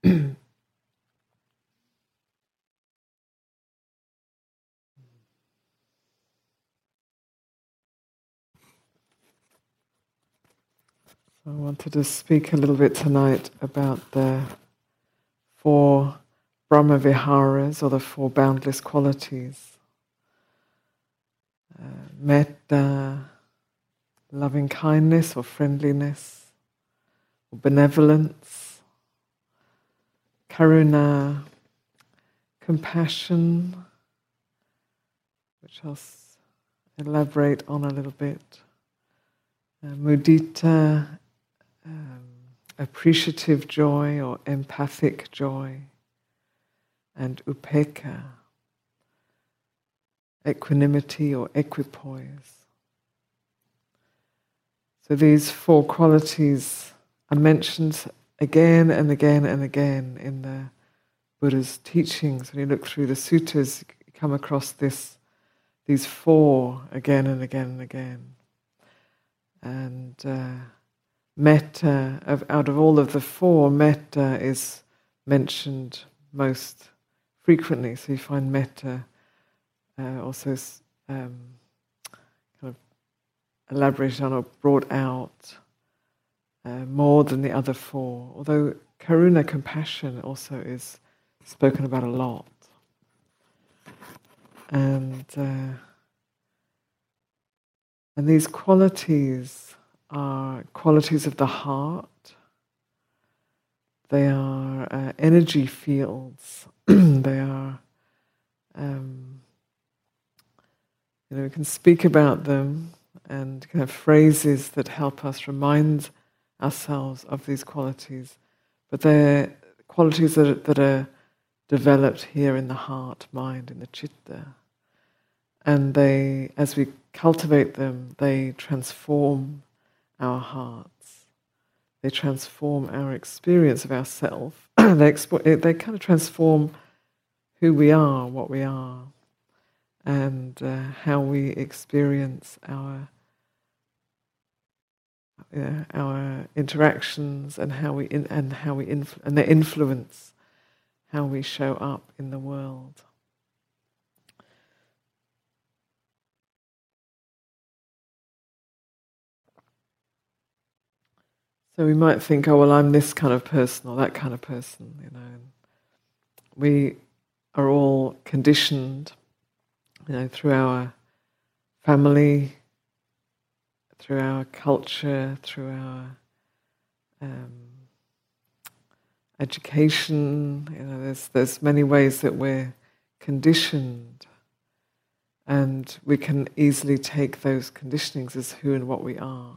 I wanted to speak a little bit tonight about the four Brahma Viharas or the four boundless qualities. Uh, metta, loving kindness or friendliness, or benevolence, karuna, compassion, which I'll elaborate on a little bit, uh, mudita, um, appreciative joy or empathic joy, and upekkha, equanimity or equipoise. So these four qualities are mentioned again and again and again in the Buddha's teachings. When you look through the suttas, you come across this, these four again and again and again. And uh, metta, of, out of all of the four, metta is mentioned most frequently. So you find metta uh, also um, kind of elaborated on or brought out uh, more than the other four. Although karuna, compassion, also is spoken about a lot. And uh, and these qualities are qualities of the heart. They are uh, energy fields. they are, um, you know, we can speak about them and of phrases that help us remind ourselves of these qualities. But they're qualities that are, that are developed here in the heart, mind, in the chitta. And they, as we cultivate them, they transform our hearts. They transform our experience of ourself. they, expo- they kind of transform who we are, what we are, and uh, how we experience our Uh, our interactions and how we in, and how we and their influence how we show up in the world. So we might think, oh, well, I'm this kind of person or that kind of person, you know. we are all conditioned, you know, through our family, through our culture, through our um, education. You know, there's there's many ways that we're conditioned, and we can easily take those conditionings as who and what we are.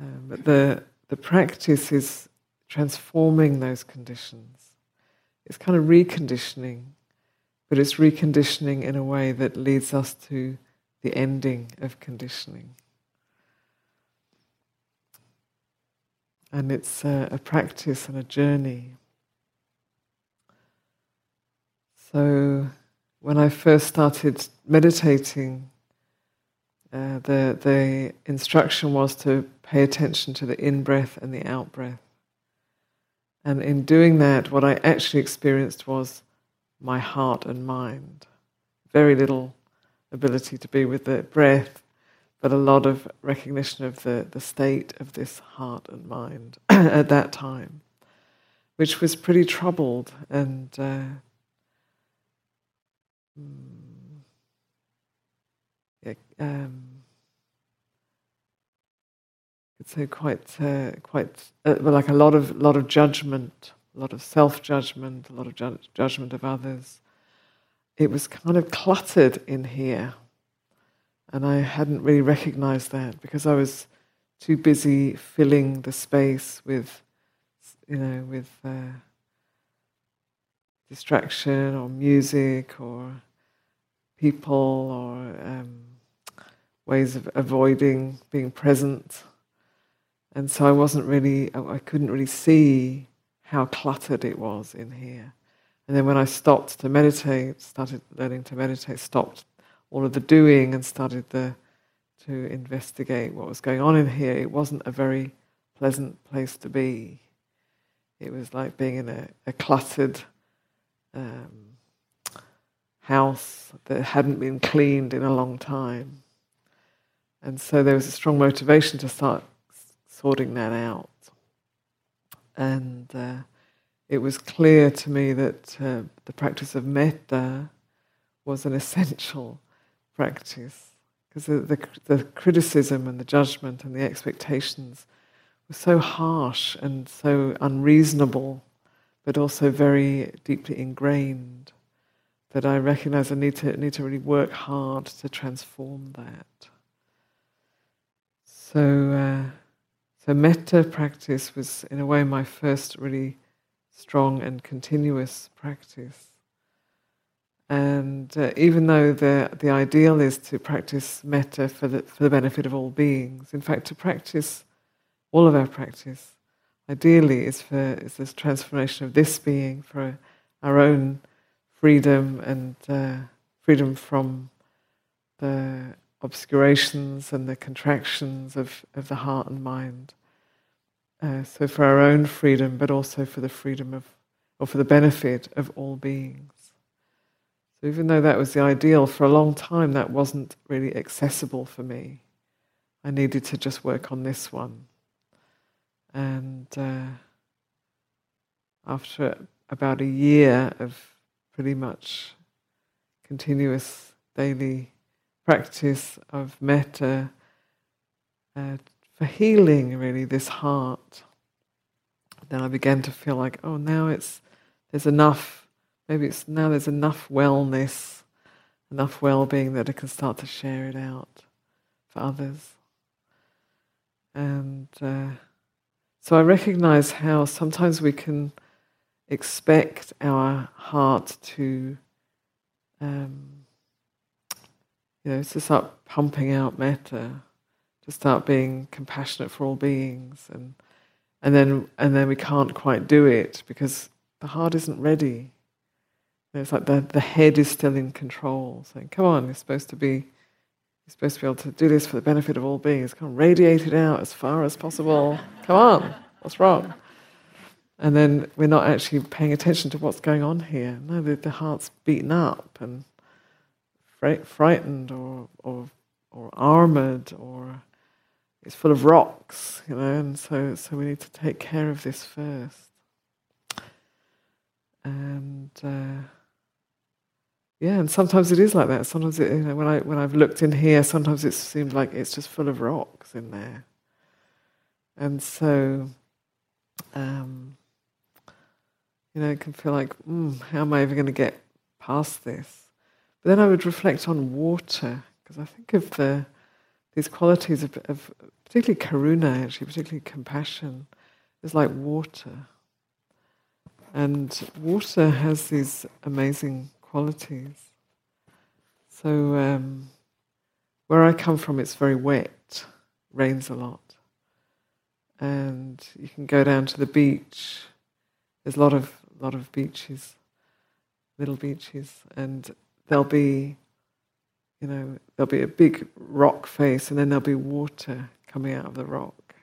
Um, but the, the practice is transforming those conditions. It's kind of reconditioning, but it's reconditioning in a way that leads us to the ending of conditioning. And it's a, a practice and a journey. So, when I first started meditating, uh, the, the instruction was to pay attention to the in breath and the out breath. And in doing that, what I actually experienced was my heart and mind. Very little ability to be with the breath, but a lot of recognition of the, the state of this heart and mind at that time, which was pretty troubled and. Uh, hmm, um, say quite uh, quite uh, like a lot of lot of judgment, a lot of self judgment, a lot of ju- judgment of others. It was kind of cluttered in here, and I hadn't really recognized that because I was too busy filling the space with you know, with uh, distraction or music or people or um, ways of avoiding being present. And so I wasn't really, I couldn't really see how cluttered it was in here. And then when I stopped to meditate, started learning to meditate, stopped all of the doing and started the, to investigate what was going on in here, it wasn't a very pleasant place to be. It was like being in a, a cluttered um, house that hadn't been cleaned in a long time. And so there was a strong motivation to start sorting that out. And uh, it was clear to me that uh, the practice of metta was an essential practice because the, the, the, criticism and the judgment and the expectations were so harsh and so unreasonable, but also very deeply ingrained that I recognize I need to need to really work hard to transform that. So, uh, so metta practice was in a way my first really strong and continuous practice. And uh, even though the, the ideal is to practice metta for the, for the benefit of all beings, in fact, to practice all of our practice, ideally, is for is this transformation of this being for our own freedom and uh, freedom from the obscurations and the contractions of, of the heart and mind. Uh, so for our own freedom, but also for the freedom of, or for the benefit of all beings. So even though that was the ideal, for a long time that wasn't really accessible for me. I needed to just work on this one. And uh, after about a year of pretty much continuous daily practice of metta, uh, for healing really this heart. Then I began to feel like, oh, now it's there's enough. Maybe it's now there's enough wellness, enough well-being that I can start to share it out for others. And uh, so I recognize how sometimes we can expect our heart to, um, you know, to start pumping out metta to start being compassionate for all beings and and then and then we can't quite do it because the heart isn't ready. It's like the, the head is still in control, saying, Come on, you're supposed to be you're supposed to be able to do this for the benefit of all beings. Come on, radiate it out as far as possible. Come on, what's wrong? And then we're not actually paying attention to what's going on here. No, the, the heart's beaten up and frightened or, or, or armored or it's full of rocks, you know, and so so we need to take care of this first. And uh, yeah, and sometimes it is like that. Sometimes it, you know, when I when I've looked in here, sometimes it seemed like it's just full of rocks in there. And so, um, you know, it can feel like, mm, how am I ever going to get past this? But then I would reflect on water because I think of the these qualities of, of particularly karuna, actually, particularly compassion, is like water. And water has these amazing qualities. So, um, where I come from, it's very wet, rains a lot. And you can go down to the beach. There's a lot of, lot of beaches, little beaches, and there'll be you know, there'll be a big rock face and then there'll be water coming out of the rock.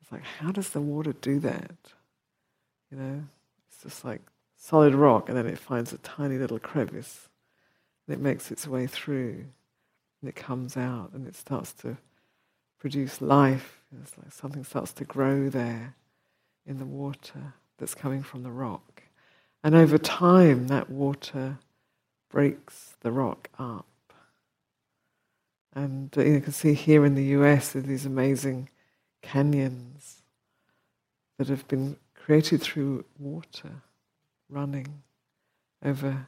It's like, how does the water do that? You know, it's just like solid rock and then it finds a tiny little crevice and it makes its way through and it comes out and it starts to produce life. It's like something starts to grow there in the water that's coming from the rock. And over time, that water breaks the rock up. And you can see here in the US these amazing canyons that have been created through water running over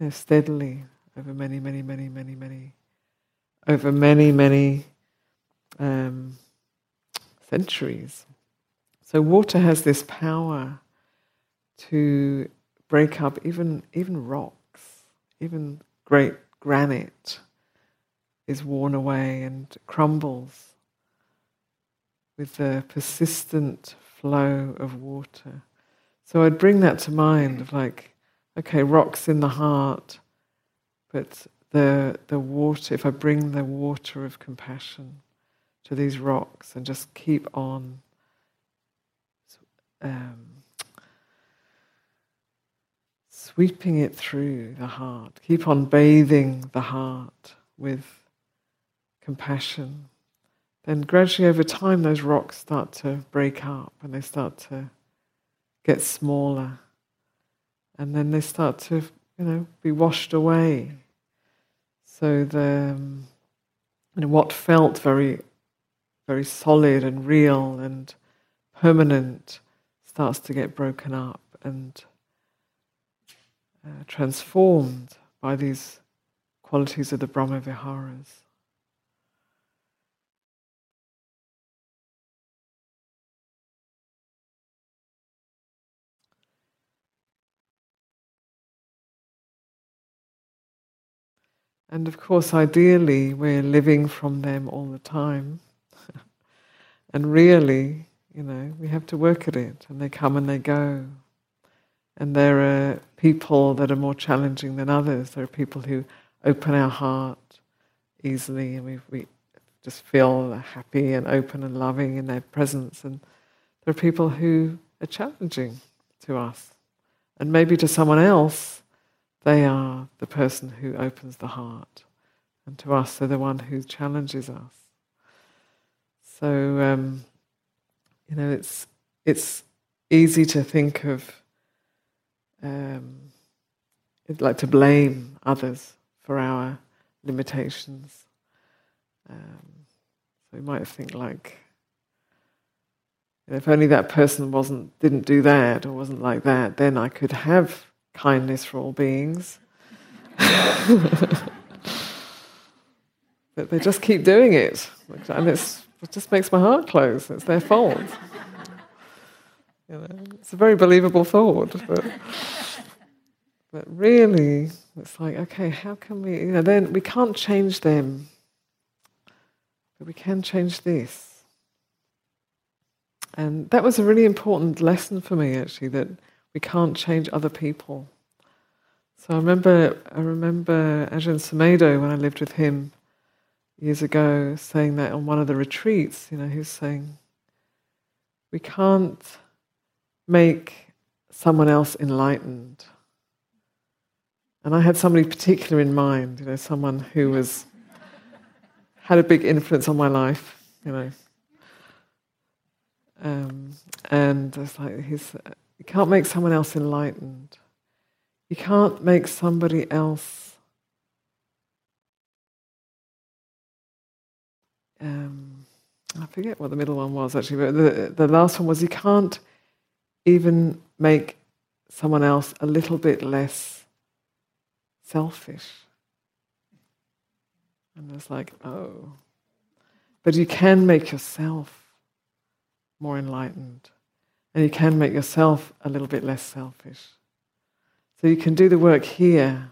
you know, steadily over many, many, many, many, many, over many, many um, centuries. So water has this power to break up even even rocks, even great granite is worn away and crumbles with the persistent flow of water. So I'd bring that to mind of like, okay, rocks in the heart, but the the water, if I bring the water of compassion to these rocks and just keep on um, sweeping it through the heart, keep on bathing the heart with compassion, then gradually over time those rocks start to break up and they start to get smaller. And then they start to, you know, be washed away. So the um, you know, what felt very, very solid and real and permanent starts to get broken up and uh, transformed by these qualities of the Brahma Viharas. And of course, ideally, we're living from them all the time. and really, you know, we have to work at it, and they come and they go. And there are people that are more challenging than others. There are people who open our heart easily, and we, we just feel happy and open and loving in their presence. And there are people who are challenging to us. And maybe to someone else, they are the person who opens the heart. And to us, they're the one who challenges us. So, um, you know, it's, it's easy to think of, um, like to blame others for our limitations. Um, so you might think like, if only that person wasn't didn't do that or wasn't like that, then I could have kindness for all beings. but they just keep doing it. And it just makes my heart close. It's their fault. You know, it's a very believable thought. But, but really, it's like, okay, how can we, you know, then we can't change them, but we can change this. And that was a really important lesson for me, actually, that we can't change other people. So I remember, I remember Ajahn Sumedho when I lived with him years ago, saying that on one of the retreats. You know, he was saying, "We can't make someone else enlightened." And I had somebody particular in mind. You know, someone who was had a big influence on my life. You know. Um, and it's like he's you can't make someone else enlightened. You can't make somebody else um, I forget what the middle one was actually, but the, the last one was you can't even make someone else a little bit less selfish. And it's like, oh. But you can make yourself more enlightened. And you can make yourself a little bit less selfish. So you can do the work here,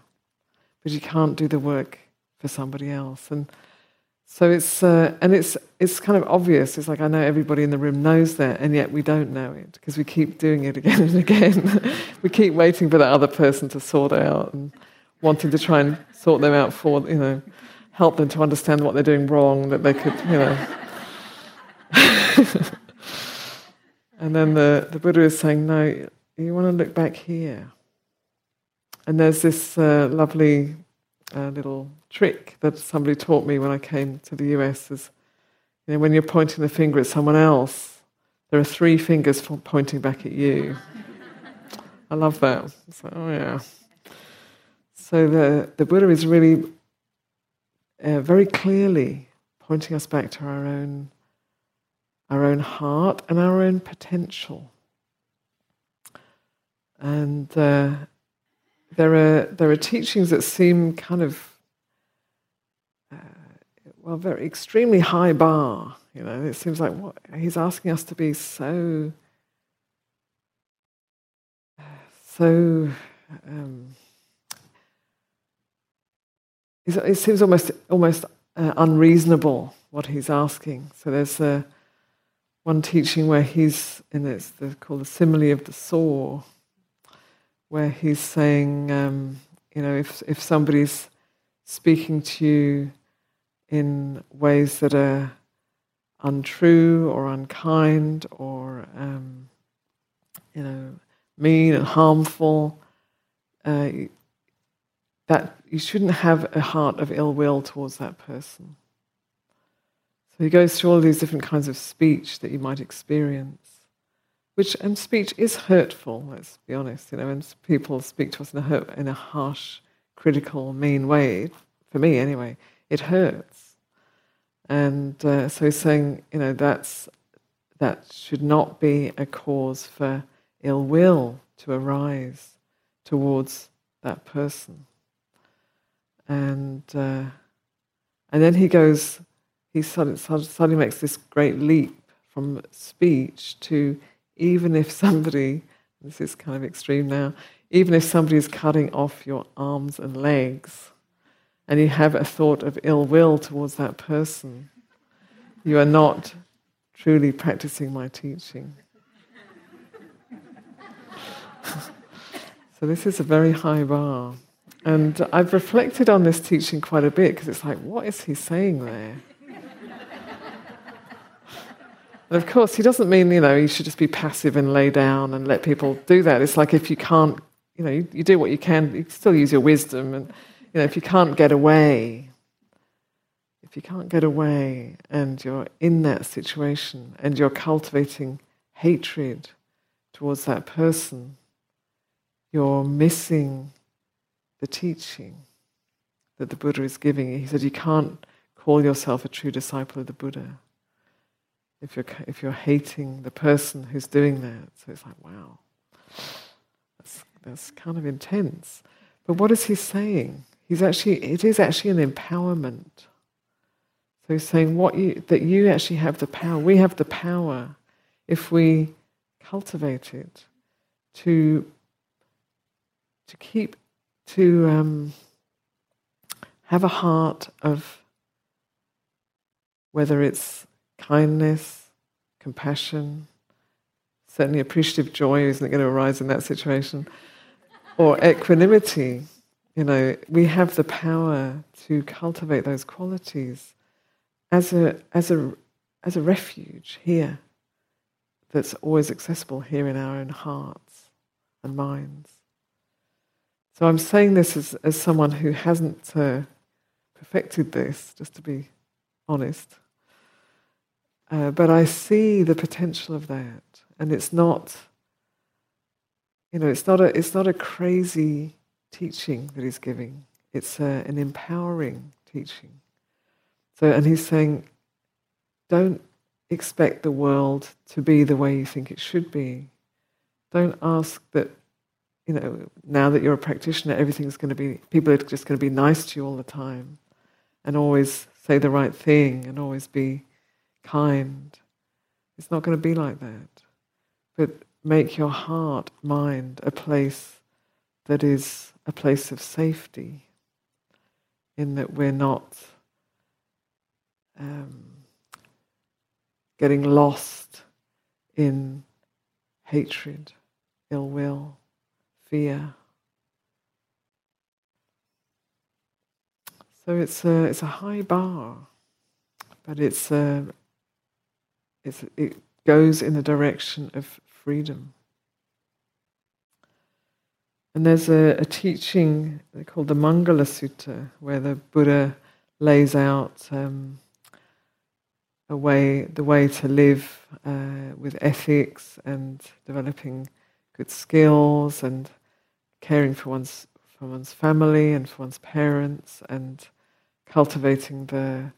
but you can't do the work for somebody else. And so it's uh, and it's it's kind of obvious. It's like I know everybody in the room knows that, and yet we don't know it because we keep doing it again and again. we keep waiting for that other person to sort out and wanting to try and sort them out for you know, help them to understand what they're doing wrong that they could you know. And then the, the Buddha is saying, no, you want to look back here. And there's this uh, lovely uh, little trick that somebody taught me when I came to the US is, you know, when you're pointing the finger at someone else, there are three fingers pointing back at you. I love that. So, oh yeah. So the, the Buddha is really uh, very clearly pointing us back to our own our own heart and our own potential. And uh, there are there are teachings that seem kind of uh, well, very extremely high bar. You know, it seems like what he's asking us to be so so. Um, it seems almost almost uh, unreasonable what he's asking. So there's a one teaching where he's in it's the, called the simile of the saw, where he's saying, um, you know, if if somebody's speaking to you in ways that are untrue or unkind or um, you know mean and harmful, uh, that you shouldn't have a heart of ill will towards that person. So he goes through all these different kinds of speech that you might experience, which and speech is hurtful. Let's be honest. You know, when people speak to us in a hurt, in a harsh, critical, mean way, for me anyway, it hurts. And uh, so he's saying, you know, that's that should not be a cause for ill will to arise towards that person. And uh, and then he goes, he suddenly, suddenly makes this great leap from speech to even if somebody, this is kind of extreme now, even if somebody is cutting off your arms and legs, and you have a thought of ill will towards that person, you are not truly practicing my teaching. so, this is a very high bar. And I've reflected on this teaching quite a bit because it's like, what is he saying there? And of course, he doesn't mean, you know, you should just be passive and lay down and let people do that. It's like if you can't, you know, you, you do what you can, you still use your wisdom. And, you know, if you can't get away, if you can't get away and you're in that situation and you're cultivating hatred towards that person, you're missing the teaching that the Buddha is giving. He said you can't call yourself a true disciple of the Buddha if you're, if you're hating the person who's doing that. So it's like, wow, that's, that's kind of intense. But what is he saying? He's actually, it is actually an empowerment. So he's saying what you, that you actually have the power. We have the power, if we cultivate it, to, to keep to um, have a heart of whether it's kindness, compassion, certainly appreciative joy isn't going to arise in that situation, or equanimity. You know, we have the power to cultivate those qualities as a, as a, as a refuge here that's always accessible here in our own hearts and minds. So I'm saying this as, as someone who hasn't uh, perfected this, just to be honest. Uh, but I see the potential of that, and it's not, you know, it's not a, it's not a crazy teaching that he's giving. It's a, an empowering teaching. So, and he's saying, don't expect the world to be the way you think it should be. Don't ask that you know, now that you're a practitioner, everything's going to be, people are just going to be nice to you all the time and always say the right thing and always be kind. It's not going to be like that. But make your heart, mind, a place that is a place of safety, in that we're not um, getting lost in hatred, ill will fear. So it's a, it's a high bar, but it's a, it's, it goes in the direction of freedom. And there's a, a teaching called the Mangala Sutta, where the Buddha lays out um, a way, the way to live uh, with ethics and developing good skills and caring for one's for one's family and for one's parents and cultivating the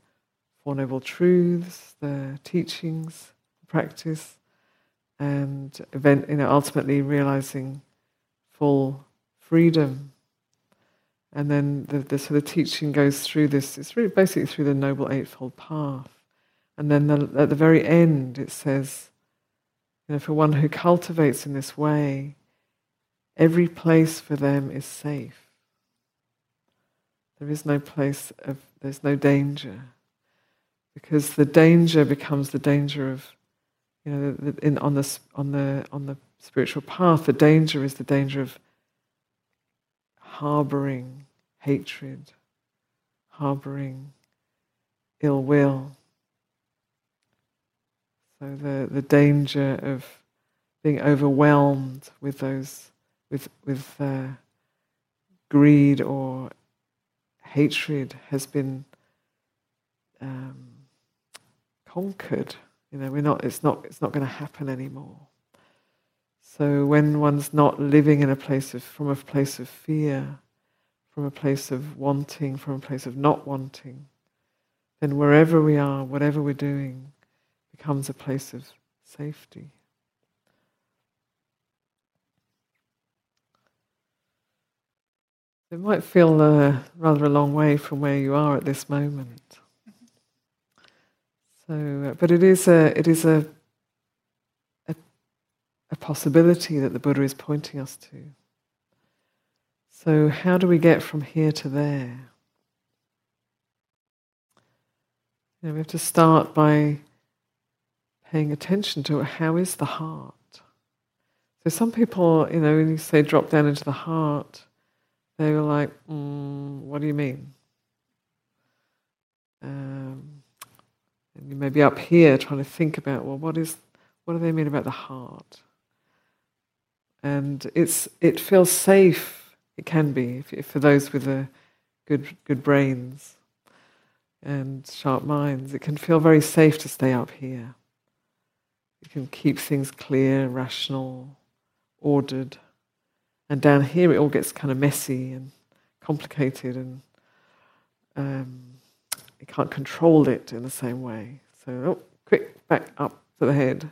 Four Noble Truths, the teachings, practice, and event, you know, ultimately realizing full freedom. And then the, the of teaching goes through this, it's really basically through the Noble Eightfold Path. And then the, at the very end it says, you know, for one who cultivates in this way, every place for them is safe. There is no place of, there's no danger. Because the danger becomes the danger of, you know, in, on, the, on, the, on the spiritual path, the danger is the danger of harboring hatred, harboring ill will. So the, the danger of being overwhelmed with those with with uh, greed or hatred has been um, conquered. You know, we're not. It's not. It's not going to happen anymore. So when one's not living in a place of from a place of fear, from a place of wanting, from a place of not wanting, then wherever we are, whatever we're doing, becomes a place of safety. It might feel uh, rather a long way from where you are at this moment. So, uh, but it is a it is a, a a possibility that the Buddha is pointing us to. So, how do we get from here to there? You know, we have to start by paying attention to how is the heart. So, some people, you know, when you say drop down into the heart, they were like, mm, "What do you mean?" Um, and you may be up here trying to think about, well, what is, what do they mean about the heart? And it's it feels safe. It can be if, if for those with a good good brains and sharp minds. It can feel very safe to stay up here. You can keep things clear, rational, ordered. And down here, it all gets kind of messy and complicated, and um, you can't control it in the same way. So, oh, quick, back up to the head,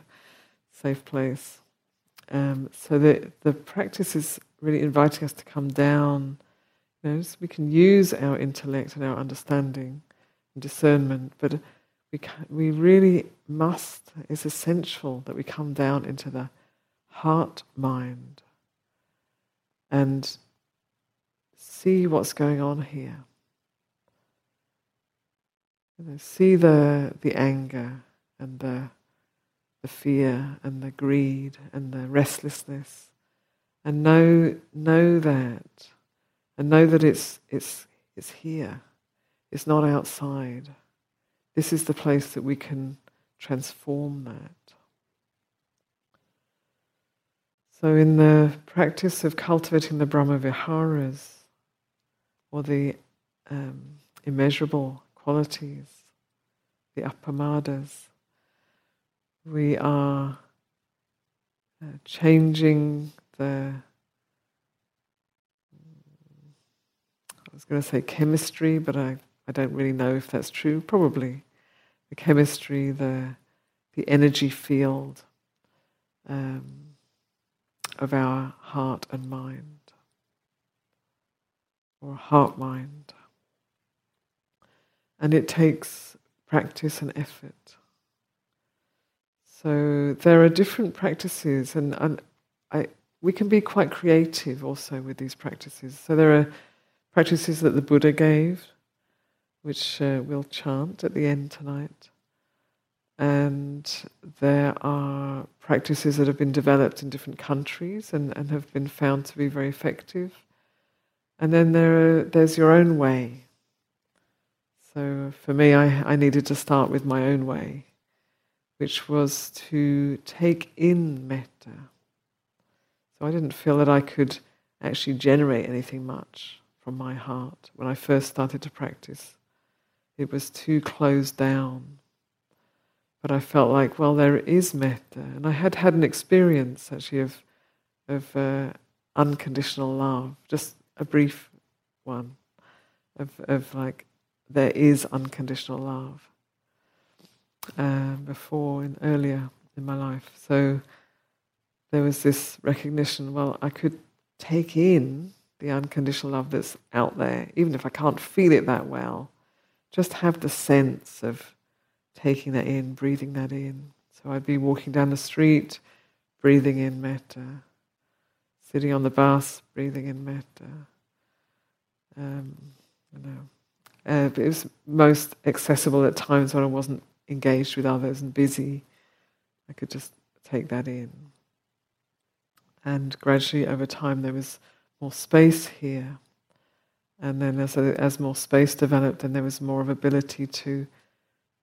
safe place. Um, so the the practice is really inviting us to come down. You know, so we can use our intellect and our understanding and discernment, but we can, we really must. It's essential that we come down into the heart mind and see what's going on here. You know, see the, the anger and the, the fear and the greed and the restlessness and know, know that and know that it's, it's, it's here. It's not outside. This is the place that we can transform that. So, in the practice of cultivating the Brahma Viharas, or the um, immeasurable qualities, the appamadas, we are uh, changing the, I was going to say chemistry, but I, I don't really know if that's true. Probably the chemistry, the, the energy field. Um, of our heart and mind, or heart mind. And it takes practice and effort. So there are different practices, and, and I, we can be quite creative also with these practices. So there are practices that the Buddha gave, which uh, we'll chant at the end tonight. And there are practices that have been developed in different countries and, and have been found to be very effective. And then there are, there's your own way. So for me, I, I needed to start with my own way, which was to take in metta. So I didn't feel that I could actually generate anything much from my heart when I first started to practice. It was too closed down. But I felt like, well, there is metta. And I had had an experience actually of, of uh, unconditional love, just a brief one, of, of like, there is unconditional love uh, before and earlier in my life. So there was this recognition, well, I could take in the unconditional love that's out there, even if I can't feel it that well, just have the sense of taking that in, breathing that in. So I'd be walking down the street, breathing in metta, sitting on the bus, breathing in metta. Um, you know, uh, it was most accessible at times when I wasn't engaged with others and busy. I could just take that in. And gradually, over time, there was more space here. And then, as, as more space developed, then there was more of ability to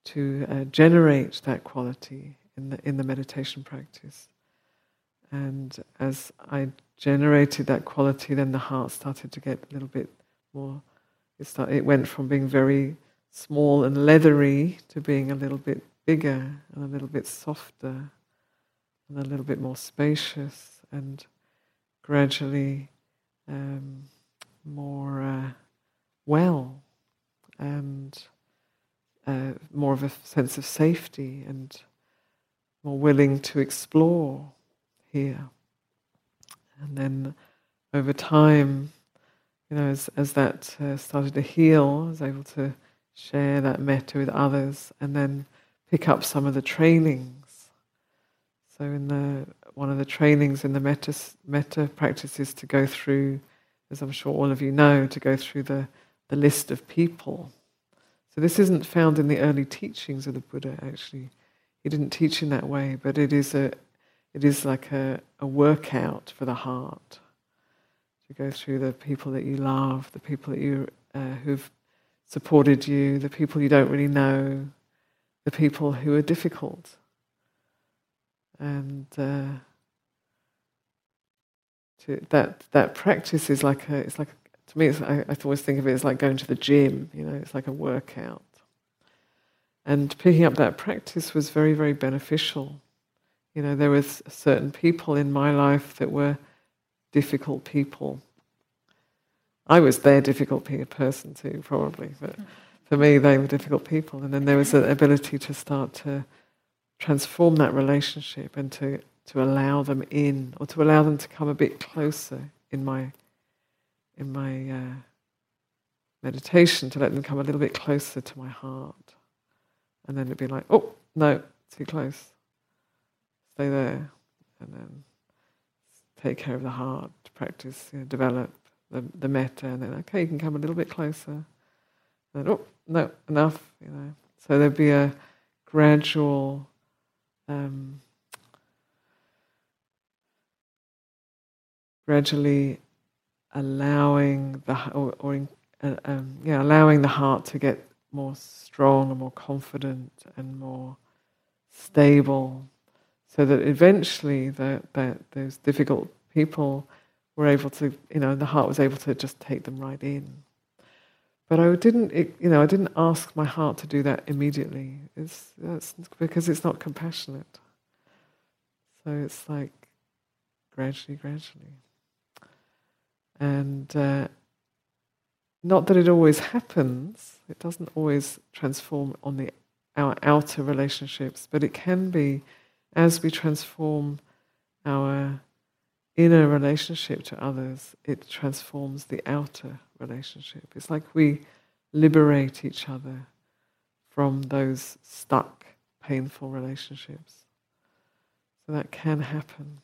to uh, generate that quality in the in the meditation practice. And as I generated that quality, then the heart started to get a little bit more. It, start, it went from being very small and leathery to being a little bit bigger and a little bit softer and a little bit more spacious and gradually um, more uh, well and uh, more of a sense of safety and more willing to explore here. And then over time, you know, as, as that uh, started to heal, I was able to share that metta with others and then pick up some of the trainings. So in the one of the trainings in the metta, metta to go through, as I'm sure all of you know, to go through the, the list of people. So this isn't found in the early teachings of the Buddha actually. He didn't teach in that way, but it is a it is like a, a workout for the heart to go through the people that you love, the people that you uh, who've supported you, the people you don't really know, the people who are difficult, and uh, to, that that practice is like a it's like to me I, I always think of it as like going to the gym. You know, it's like a workout. And picking up that practice was very, very beneficial. You know, there was certain people in my life that were difficult people. I was their difficult person too, probably, but for me, they were difficult people. And then there was an ability to start to transform that relationship and to, to allow them in, or to allow them to come a bit closer in my in my uh, meditation, to let them come a little bit closer to my heart. And then it'd be like, oh, no, too close. Stay there. And then take care of the heart, to practice, you know, develop the, the metta. And then, okay, you can come a little bit closer. And then, oh, no, enough, you know. So there'd be a gradual um, gradually allowing the or, or uh, um, yeah, allowing the heart to get more strong and more confident and more stable, so that eventually the, those difficult people were able to, you know, the heart was able to just take them right in. But I didn't, it, you know, I didn't ask my heart to do that immediately. It's that's because it's not compassionate. So it's like gradually, gradually, and uh, not that it always happens, it doesn't always transform on the our outer relationships, but it can be as we transform our inner relationship to others, it transforms the outer relationship. It's like we liberate each other from those stuck, painful relationships. So that can happen.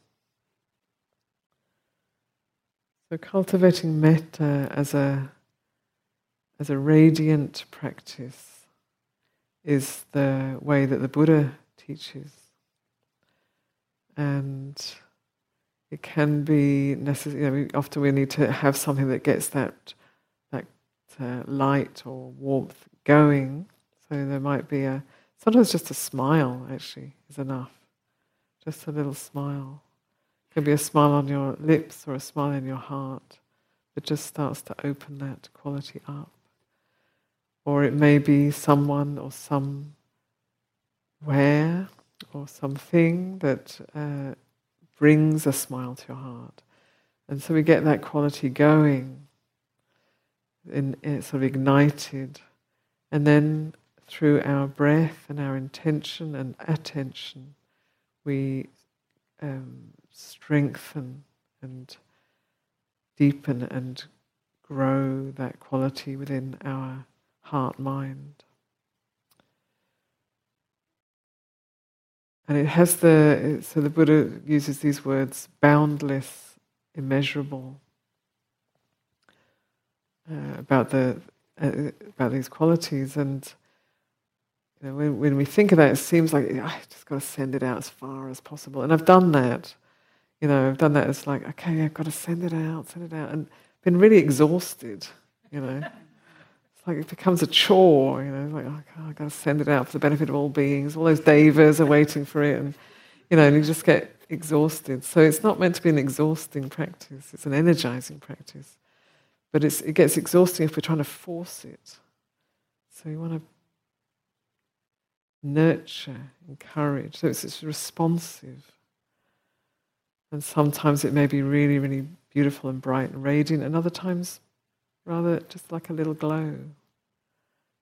So cultivating metta as a as a radiant practice is the way that the Buddha teaches. And it can be necessary. You know, often we need to have something that gets that that uh, light or warmth going. So there might be a sometimes just a smile actually is enough. Just a little smile. It can be a smile on your lips or a smile in your heart that just starts to open that quality up or it may be someone or somewhere or something that uh, brings a smile to your heart. And so we get that quality going, in, in sort of ignited, and then through our breath and our intention and attention, we um, strengthen and deepen and grow that quality within our heart mind. And it has the, so the Buddha uses these words boundless immeasurable, uh, about the uh, about these qualities. And you know, when, when we think of that, it seems like I've just got to send it out as far as possible. And I've done that. You know, I've done that. It's like, okay, I've got to send it out, send it out, and been really exhausted. You know, like it becomes a chore. You know, like oh, God, I've got to send it out for the benefit of all beings. All those devas are waiting for it, and you know, and you just get exhausted. So it's not meant to be an exhausting practice. It's an energizing practice. But it gets exhausting if we're trying to force it. So you want to nurture, encourage. So it's, it's responsive. And sometimes it may be really, really beautiful and bright and radiant, and other times rather just like a little glow.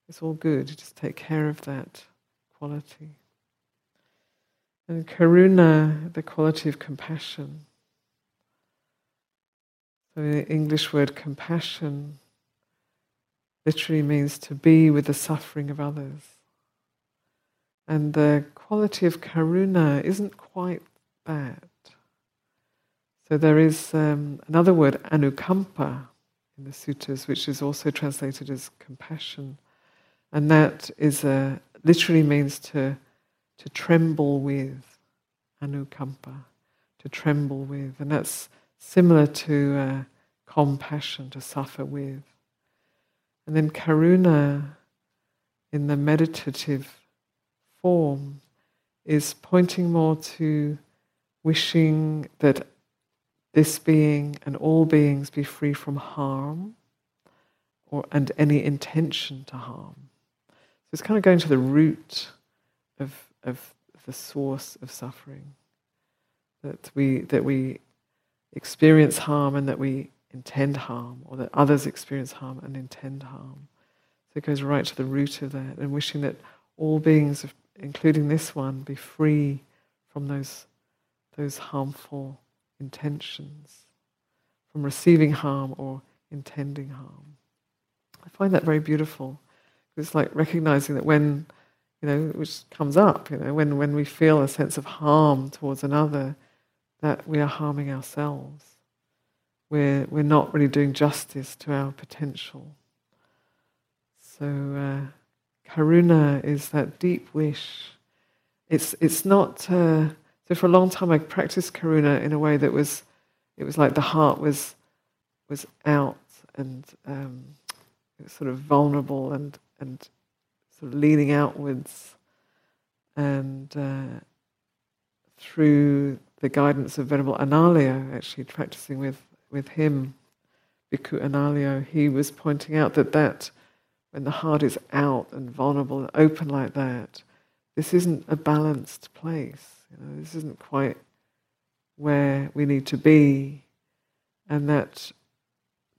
It's all good. Just take care of that quality. And karuna, the quality of compassion. So the English word compassion literally means to be with the suffering of others. And the quality of karuna isn't quite that. So there is um, another word, anukampa, in the sutras, which is also translated as compassion. And that is a, literally means to, to tremble with, anukampa, to tremble with. And that's similar to uh, compassion, to suffer with. And then karuna, in the meditative form, is pointing more to wishing that this being and all beings be free from harm or, and any intention to harm. So it's kind of going to the root of, of the source of suffering. That we, that we experience harm and that we intend harm, or that others experience harm and intend harm. So it goes right to the root of that, and wishing that all beings, including this one, be free from those, those harmful intentions, from receiving harm or intending harm. I find that very beautiful. It's like recognizing that when, you know, which comes up, you know, when, when we feel a sense of harm towards another, that we are harming ourselves. We're, we're not really doing justice to our potential. So, uh, karuna is that deep wish. It's, it's not, uh, so for a long time I practiced karuna in a way that was, it was like the heart was, was out and um, sort of vulnerable and, and sort of leaning outwards. And uh, through the guidance of Venerable Analayo, actually practicing with, with him, Bhikkhu Analayo, he was pointing out that that when the heart is out and vulnerable and open like that, this isn't a balanced place. You know, this isn't quite where we need to be, and that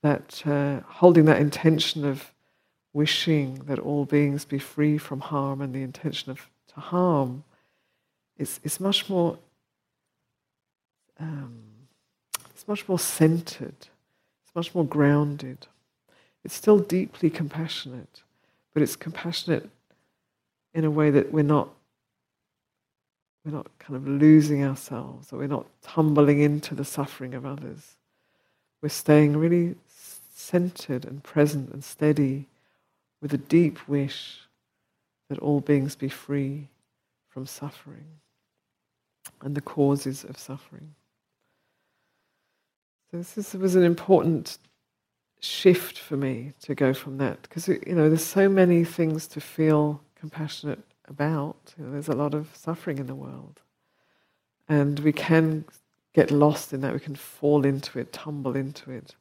that uh, holding that intention of wishing that all beings be free from harm and the intention of to harm is is much more um, it's much more centered. It's much more grounded. It's still deeply compassionate, but it's compassionate in a way that we're not we're not kind of losing ourselves or we're not tumbling into the suffering of others. We're staying really centered and present and steady with a deep wish that all beings be free from suffering and the causes of suffering. So this was an important shift for me to go from that because you know there's so many things to feel compassionate about. You know, there's a lot of suffering in the world. And we can get lost in that. We can fall into it, tumble into it.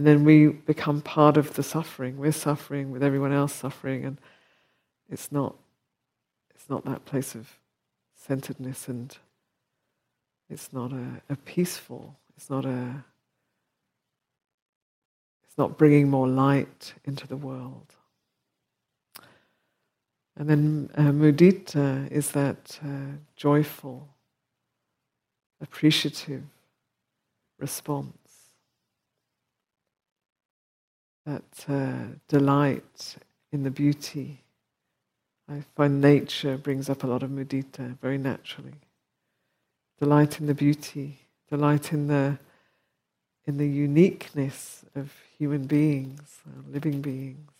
And then we become part of the suffering. We're suffering with everyone else suffering. And it's not, it's not that place of centeredness and it's not a, a peaceful, it's not a, it's not bringing more light into the world. And then uh, mudita is that uh, joyful, appreciative response, that uh, delight in the beauty. I find nature brings up a lot of mudita very naturally. Delight in the beauty, delight in the in the uniqueness of human beings, uh, living beings,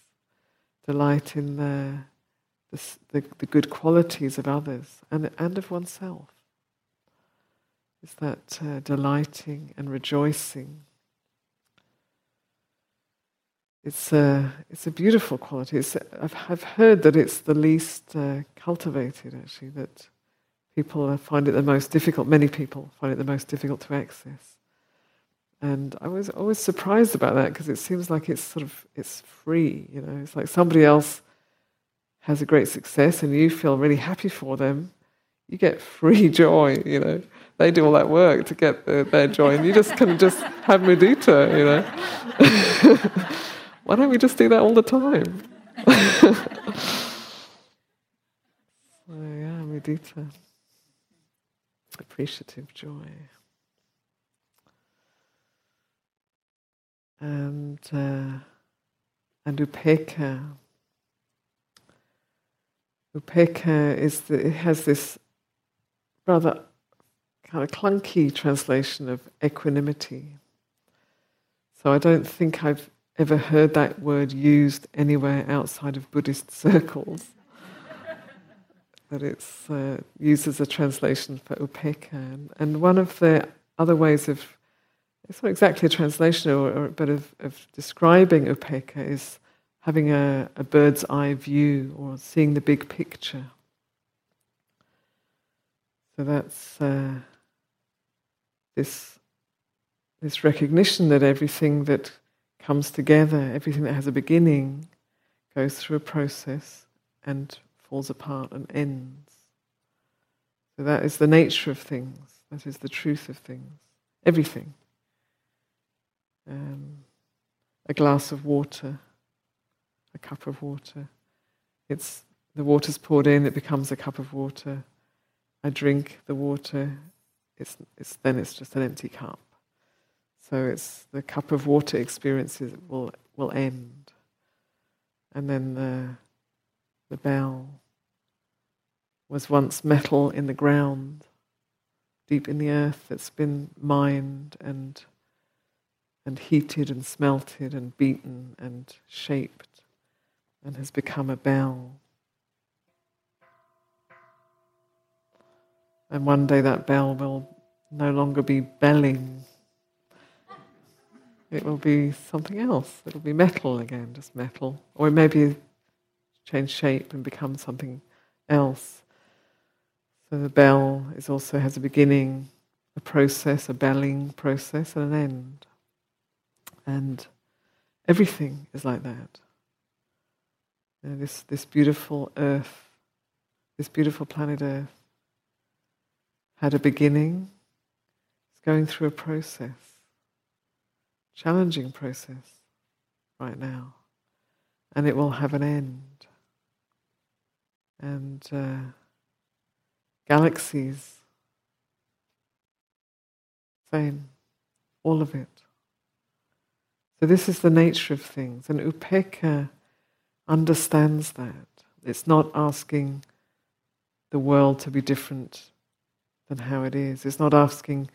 delight in the, the, the, the good qualities of others and, and of oneself. Is that uh, delighting and rejoicing it's a, it's a beautiful quality. It's, I've, I've heard that it's the least uh, cultivated, actually, that people find it the most difficult, many people find it the most difficult to access. And I was always surprised about that because it seems like it's sort of it's free, you know. It's like somebody else has a great success and you feel really happy for them. You get free joy, you know. They do all that work to get the, their joy, and you just of just have mudita, you know. Why don't we just do that all the time? so yeah, mudita, appreciative joy. And uh, and upekkha. Upekkha is the, it has this rather kind of clunky translation of equanimity. So I don't think I've ever heard that word used anywhere outside of Buddhist circles. that it's uh, used as a translation for upekkha. And one of the other ways of, it's not exactly a translation, or, or but of, of, describing upekkha is having a, a bird's eye view or seeing the big picture. So that's uh, this, this recognition that everything that comes together, everything that has a beginning goes through a process and falls apart and ends. So that is the nature of things, that is the truth of things, everything. Um, a glass of water, a cup of water. It's the water's poured in, it becomes a cup of water. I drink the water, it's, it's, then it's just an empty cup. So it's the cup of water experiences will will end, and then the the bell was once metal in the ground, deep in the earth that's been mined and and heated and smelted and beaten and shaped and has become a bell. And one day that bell will no longer be belling it will be something else. It'll be metal again, just metal. Or it may be change shape and become something else. So the bell is also has a beginning, a process, a belling process, and an end. And everything is like that. You know, this, this beautiful earth, this beautiful planet Earth, had a beginning, it's going through a process challenging process right now, and it will have an end. And uh, galaxies, same, all of it. So, this is the nature of things, and Upekkha understands that. It's not asking the world to be different than how it is, it's not asking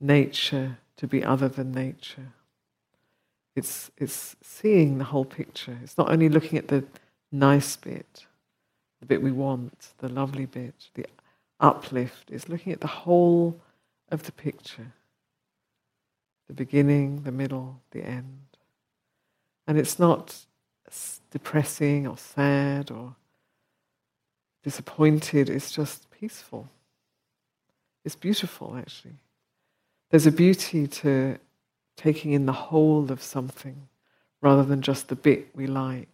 nature to be other than nature. It's, it's seeing the whole picture. It's not only looking at the nice bit, the bit we want, the lovely bit, the uplift. It's looking at the whole of the picture the beginning, the middle, the end. And it's not depressing or sad or disappointed, it's just peaceful. It's beautiful, actually. There's a beauty to taking in the whole of something rather than just the bit we like.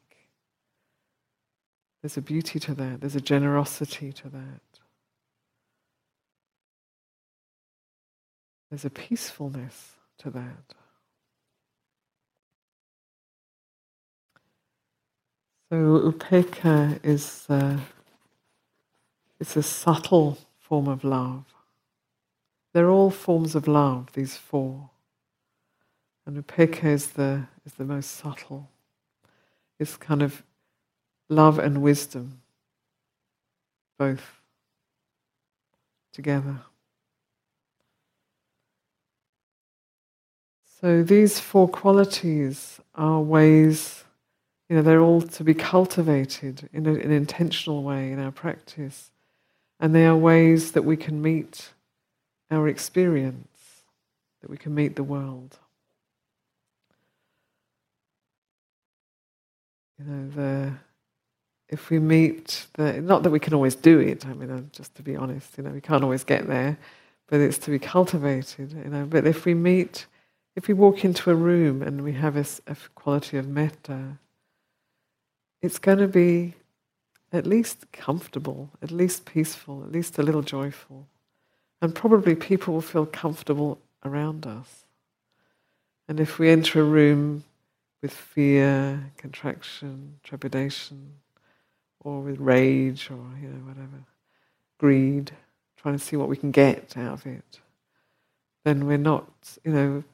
There's a beauty to that, there's a generosity to that. There's a peacefulness to that. So upekkha is uh, it's a subtle form of love. They're all forms of love, these four. And upekkha is the, is the most subtle. It's kind of love and wisdom, both together. So these four qualities are ways, you know, they're all to be cultivated in a, an intentional way in our practice. And they are ways that we can meet our experience, that we can meet the world. You know, the if we meet the not that we can always do it. I mean, uh, just to be honest, you know, we can't always get there, but it's to be cultivated. You know, but if we meet, if we walk into a room and we have a, a quality of metta, it's going to be at least comfortable, at least peaceful, at least a little joyful, and probably people will feel comfortable around us. And if we enter a room with fear, contraction, trepidation, or with rage, or you know whatever, greed, trying to see what we can get out of it, then we're not, you know,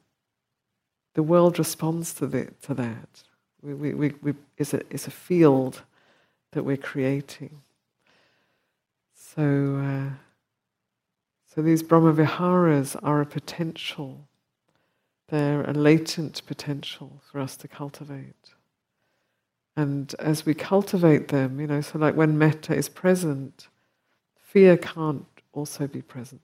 the world responds to, the, to that. We, we, we, we, it's, a, it's a field that we're creating. So, uh, so these Brahmaviharas are a potential they're a latent potential for us to cultivate. And as we cultivate them, you know, so like when metta is present, fear can't also be present.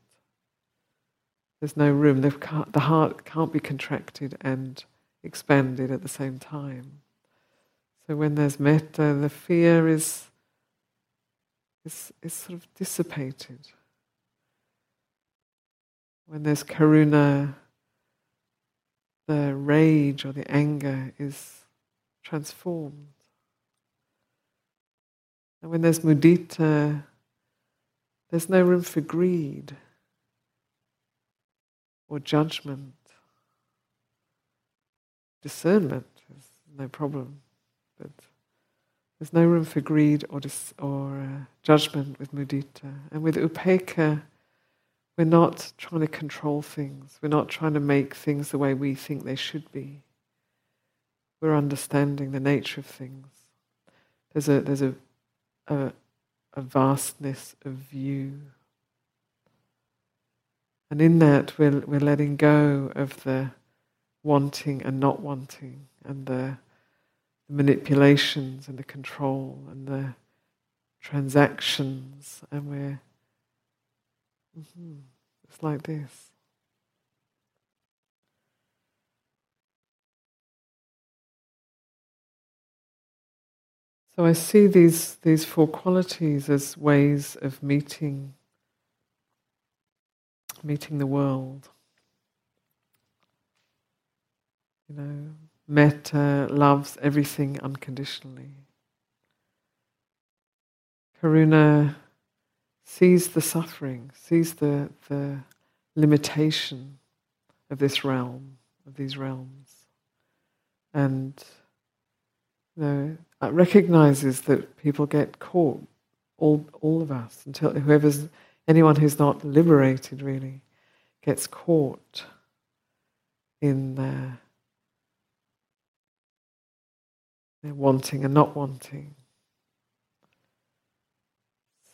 There's no room. The heart can't be contracted and expanded at the same time. So when there's metta, the fear is, is, is sort of dissipated. When there's karuna, the rage or the anger is transformed. And when there's mudita, there's no room for greed or judgment. Discernment is no problem, but there's no room for greed or, dis- or uh, judgment with mudita. And with upekkha, we're not trying to control things. We're not trying to make things the way we think they should be. We're understanding the nature of things. There's a, there's a, a, a vastness of view. And in that, we're, we're letting go of the wanting and not wanting, and the, the manipulations and the control and the transactions, and we're Mm-hmm. It's like this. So I see these, these four qualities as ways of meeting, meeting the world. You know, metta loves everything unconditionally. Karuna sees the suffering, sees the, the limitation of this realm, of these realms, and you know, recognizes that people get caught, all, all of us, until whoever's, anyone who's not liberated really, gets caught in their, their wanting and not wanting.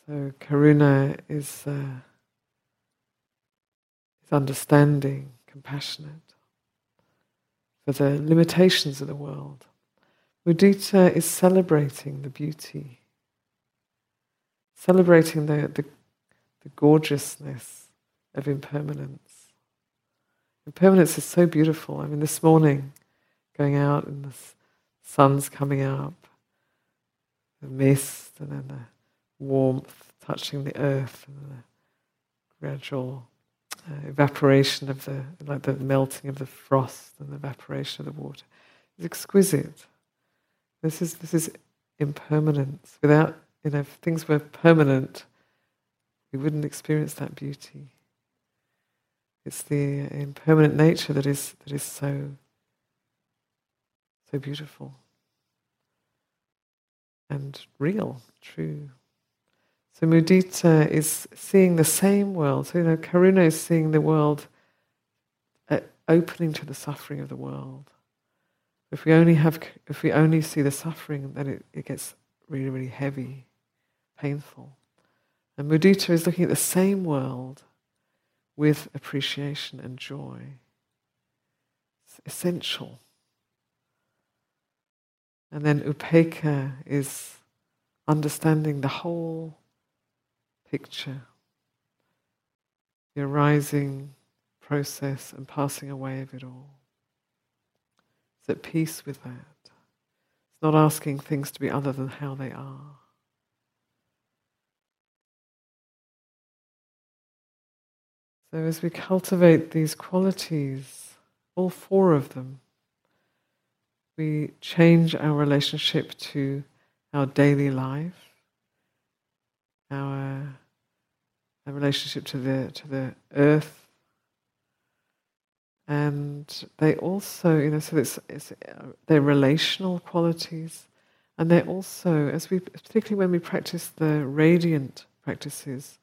So karuna is, uh, is understanding, compassionate for the limitations of the world. Mudita is celebrating the beauty, celebrating the, the, the gorgeousness of impermanence. Impermanence is so beautiful. I mean, this morning, going out and the sun's coming up, the mist, and then the warmth touching the earth and the gradual uh, evaporation of the, like the melting of the frost and the evaporation of the water. It's exquisite. This is, this is impermanence. Without, you know, if things were permanent, we wouldn't experience that beauty. It's the impermanent nature that is, that is so, so beautiful and real, true. So mudita is seeing the same world. So you know, karuna is seeing the world uh, opening to the suffering of the world. If we only have, if we only see the suffering, then it, it gets really, really heavy, painful. And mudita is looking at the same world with appreciation and joy. it's essential. And then upekkha is understanding the whole picture, the arising process and passing away of it all. It's at peace with that. It's not asking things to be other than how they are. So, as we cultivate these qualities, all four of them, we change our relationship to our daily life, our, our relationship to the to the earth, and they also, you know, so it's, it's uh, they're relational qualities, and they're also, as we particularly when we practice the radiant practices,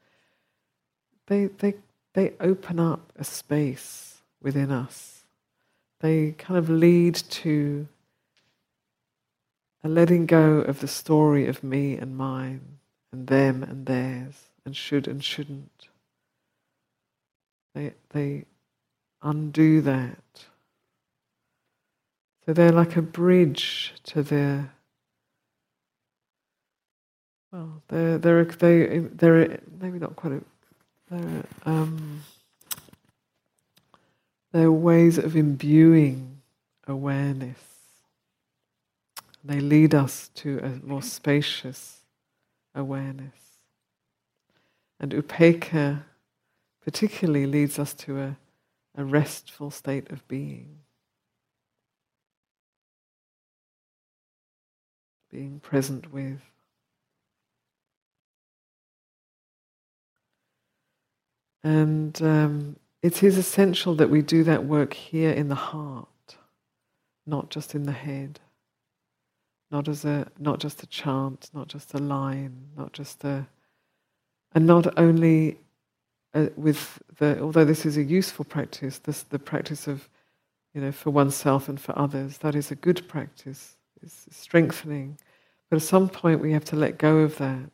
they they they open up a space within us. They kind of lead to a letting go of the story of me and mine and them and theirs and should and shouldn't. They, they undo that. So they're like a bridge to their. Well, they're they're they they're maybe not quite a they're, um, they're ways of imbuing awareness. They lead us to a more spacious awareness. And upekkha particularly leads us to a, a restful state of being. Being present with. And um, it is essential that we do that work here in the heart, not just in the head. Not as a not just a chant, not just a line, not just a and not only uh, with the although this is a useful practice, this the practice of you know for oneself and for others, that is a good practice, it's strengthening. But at some point we have to let go of that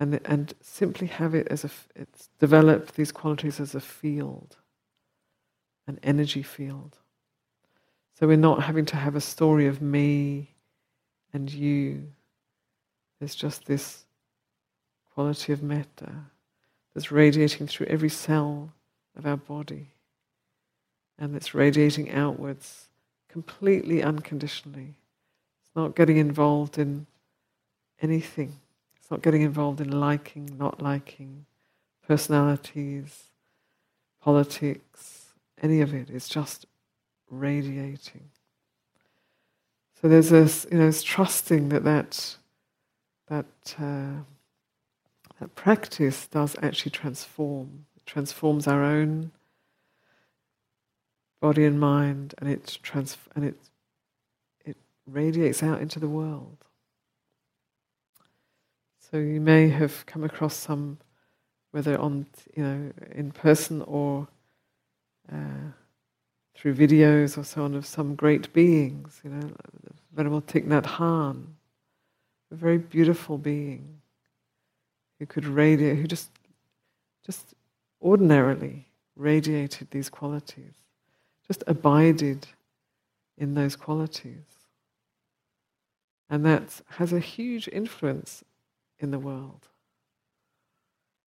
and, and simply have it as a, it's develop these qualities as a field, an energy field. So we're not having to have a story of me and you. There's just this quality of metta that's radiating through every cell of our body and it's radiating outwards completely unconditionally. It's not getting involved in anything it's not getting involved in liking, not liking, personalities, politics, any of it. It's just radiating. So there's this, you know, it's trusting that that that uh, that practice does actually transform. It transforms our own body and mind, and it trans- and it it radiates out into the world. So you may have come across some, whether on you know in person or uh, through videos or so on, of some great beings. You know, Venerable Thich Nhat Hanh, a very beautiful being who could radiate, who just just ordinarily radiated these qualities, just abided in those qualities. And that has a huge influence in the world.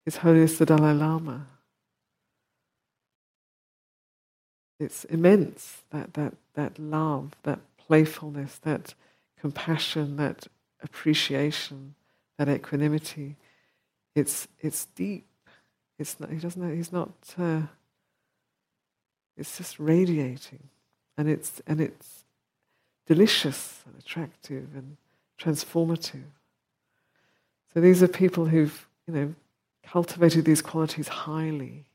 His Holiness the Dalai Lama. It's immense, that, that, that love, that playfulness, that compassion, that appreciation, that equanimity. It's, it's deep. It's not, he doesn't, he's not, uh, it's just radiating. And it's, and it's delicious and attractive and transformative. So these are people who've, you know, cultivated these qualities highly.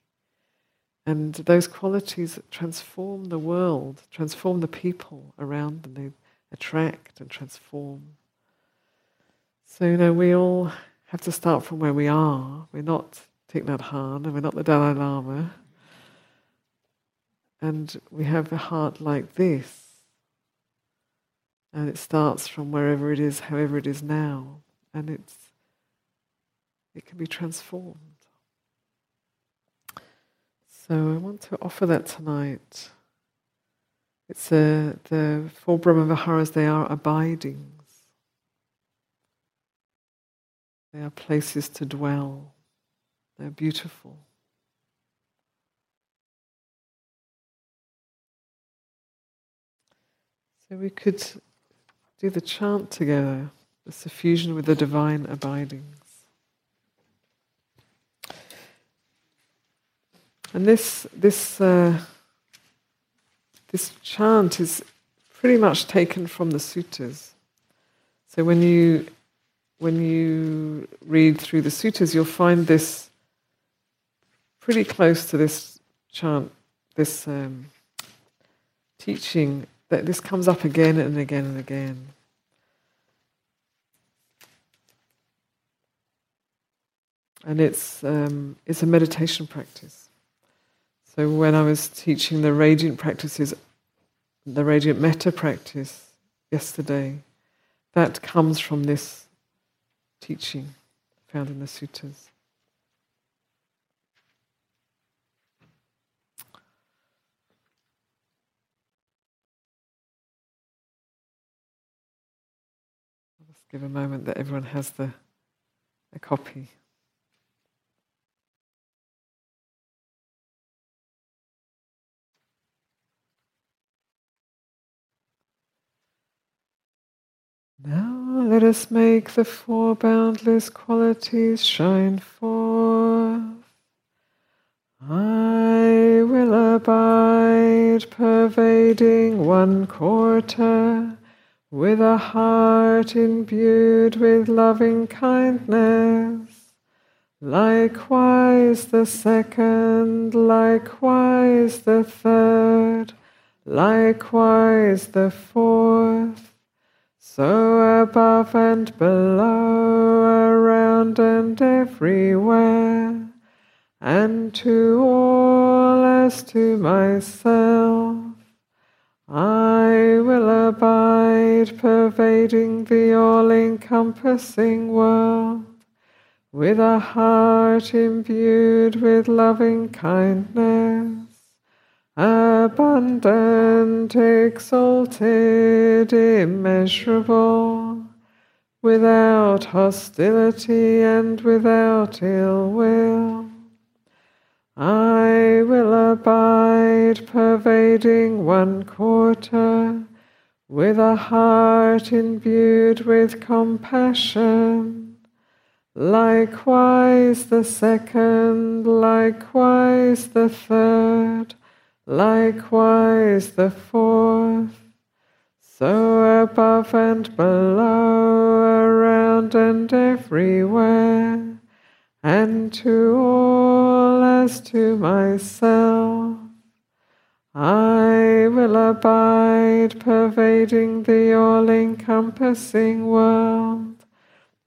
And those qualities transform the world, transform the people around them. They attract and transform. So, you know, we all have to start from where we are. We're not Thich Nhat Hanh and we're not the Dalai Lama. And we have a heart like this. And it starts from wherever it is, however it is now. And it's it can be transformed. So I want to offer that tonight. It's a, the four Brahma Viharas, they are abidings. They are places to dwell. They're beautiful. So we could do the chant together, the suffusion with the divine abidings. And this this uh, this chant is pretty much taken from the suttas. So when you when you read through the suttas, you'll find this pretty close to this chant, this um, teaching that this comes up again and again and again. And it's um, it's a meditation practice. So when I was teaching the radiant practices, the radiant metta practice yesterday, that comes from this teaching found in the suttas. I'll just give a moment that everyone has the a copy. Now let us make the four boundless qualities shine forth. I will abide, pervading one quarter, with a heart imbued with loving kindness. Likewise the second, likewise the third, likewise the fourth so above and below, around and everywhere, and to all as to myself, I will abide, pervading the all encompassing world, with a heart imbued with loving kindness abundant, exalted, immeasurable, without hostility and without ill will. I will abide, pervading one quarter, with a heart imbued with compassion. Likewise the second, likewise the third, likewise the fourth, so above and below, around and everywhere, and to all as to myself. I will abide, pervading the all encompassing world,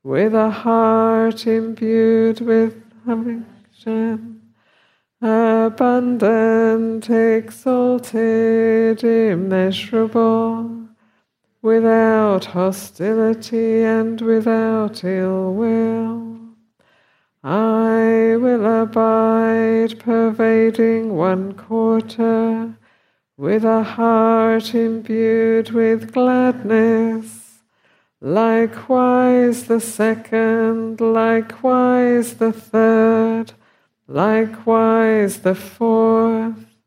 with a heart imbued with affection abundant, exalted, immeasurable, without hostility and without ill will. I will abide, pervading one quarter, with a heart imbued with gladness. Likewise the second, likewise the third likewise the fourth,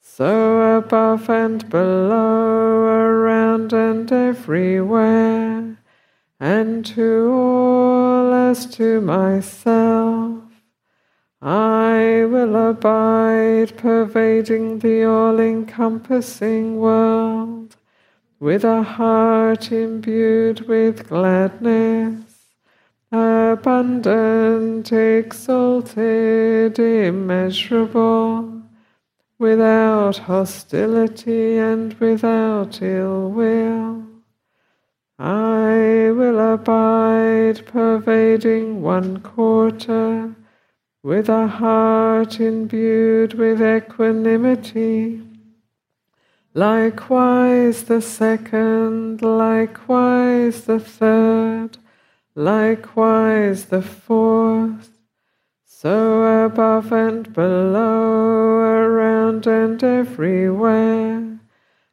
so above and below, around and everywhere, and to all as to myself. I will abide, pervading the all encompassing world, with a heart imbued with gladness abundant, exalted, immeasurable, without hostility and without ill will. I will abide, pervading one quarter, with a heart imbued with equanimity. Likewise the second, likewise the third likewise the fourth, so above and below, around and everywhere,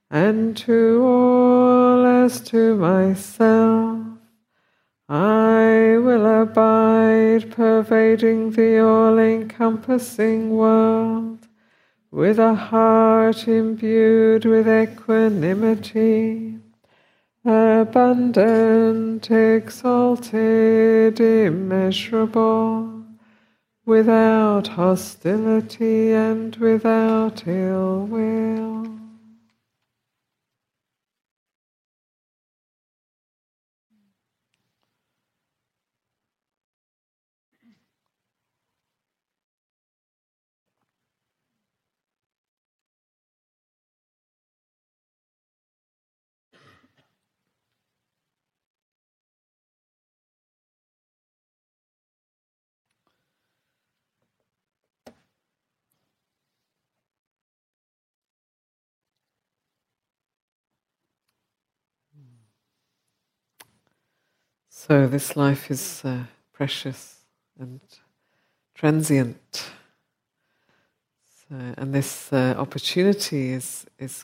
and to all as to myself. I will abide, pervading the all encompassing world, with a heart imbued with equanimity, abundant, exalted, immeasurable, without hostility and without ill will. So, this life is uh, precious and transient. So, and this uh, opportunity is, is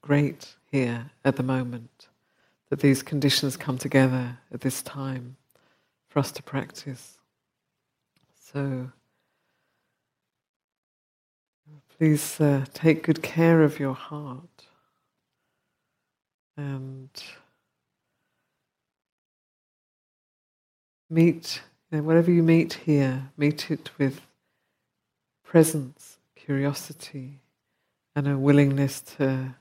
great here at the moment, that these conditions come together at this time for us to practice. So, please uh, take good care of your heart and meet, you know, whatever you meet here, meet it with presence, curiosity, and a willingness to,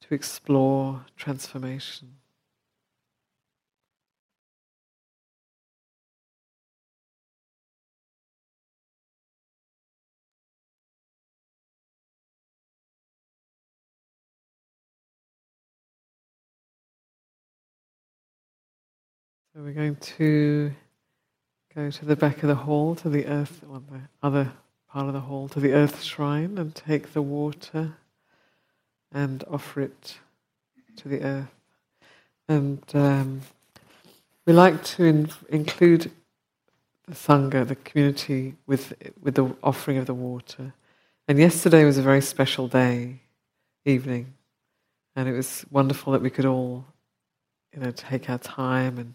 to explore transformation. So we're going to go to the back of the hall, to the earth, or the other part of the hall, to the earth shrine, and take the water and offer it to the earth. And um, we like to in- include the sangha, the community, with with the offering of the water. And yesterday was a very special day, evening, and it was wonderful that we could all, you know, take our time and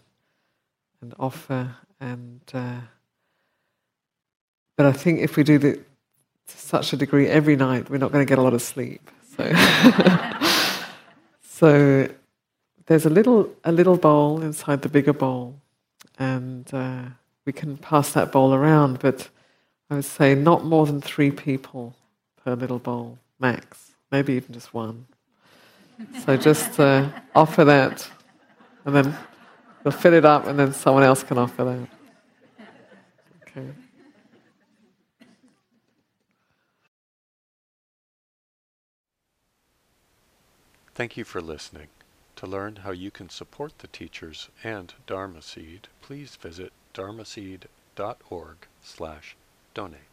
and offer and uh, but I think if we do it to such a degree every night, we're not going to get a lot of sleep. So, so there's a little a little bowl inside the bigger bowl, and uh, we can pass that bowl around. But I would say not more than three people per little bowl max, maybe even just one. So just uh, offer that, and then We'll fill it up and then someone else can offer that. Okay. Thank you for listening. To learn how you can support the teachers and Dharma Seed, please visit dharmaseed.org slash donate.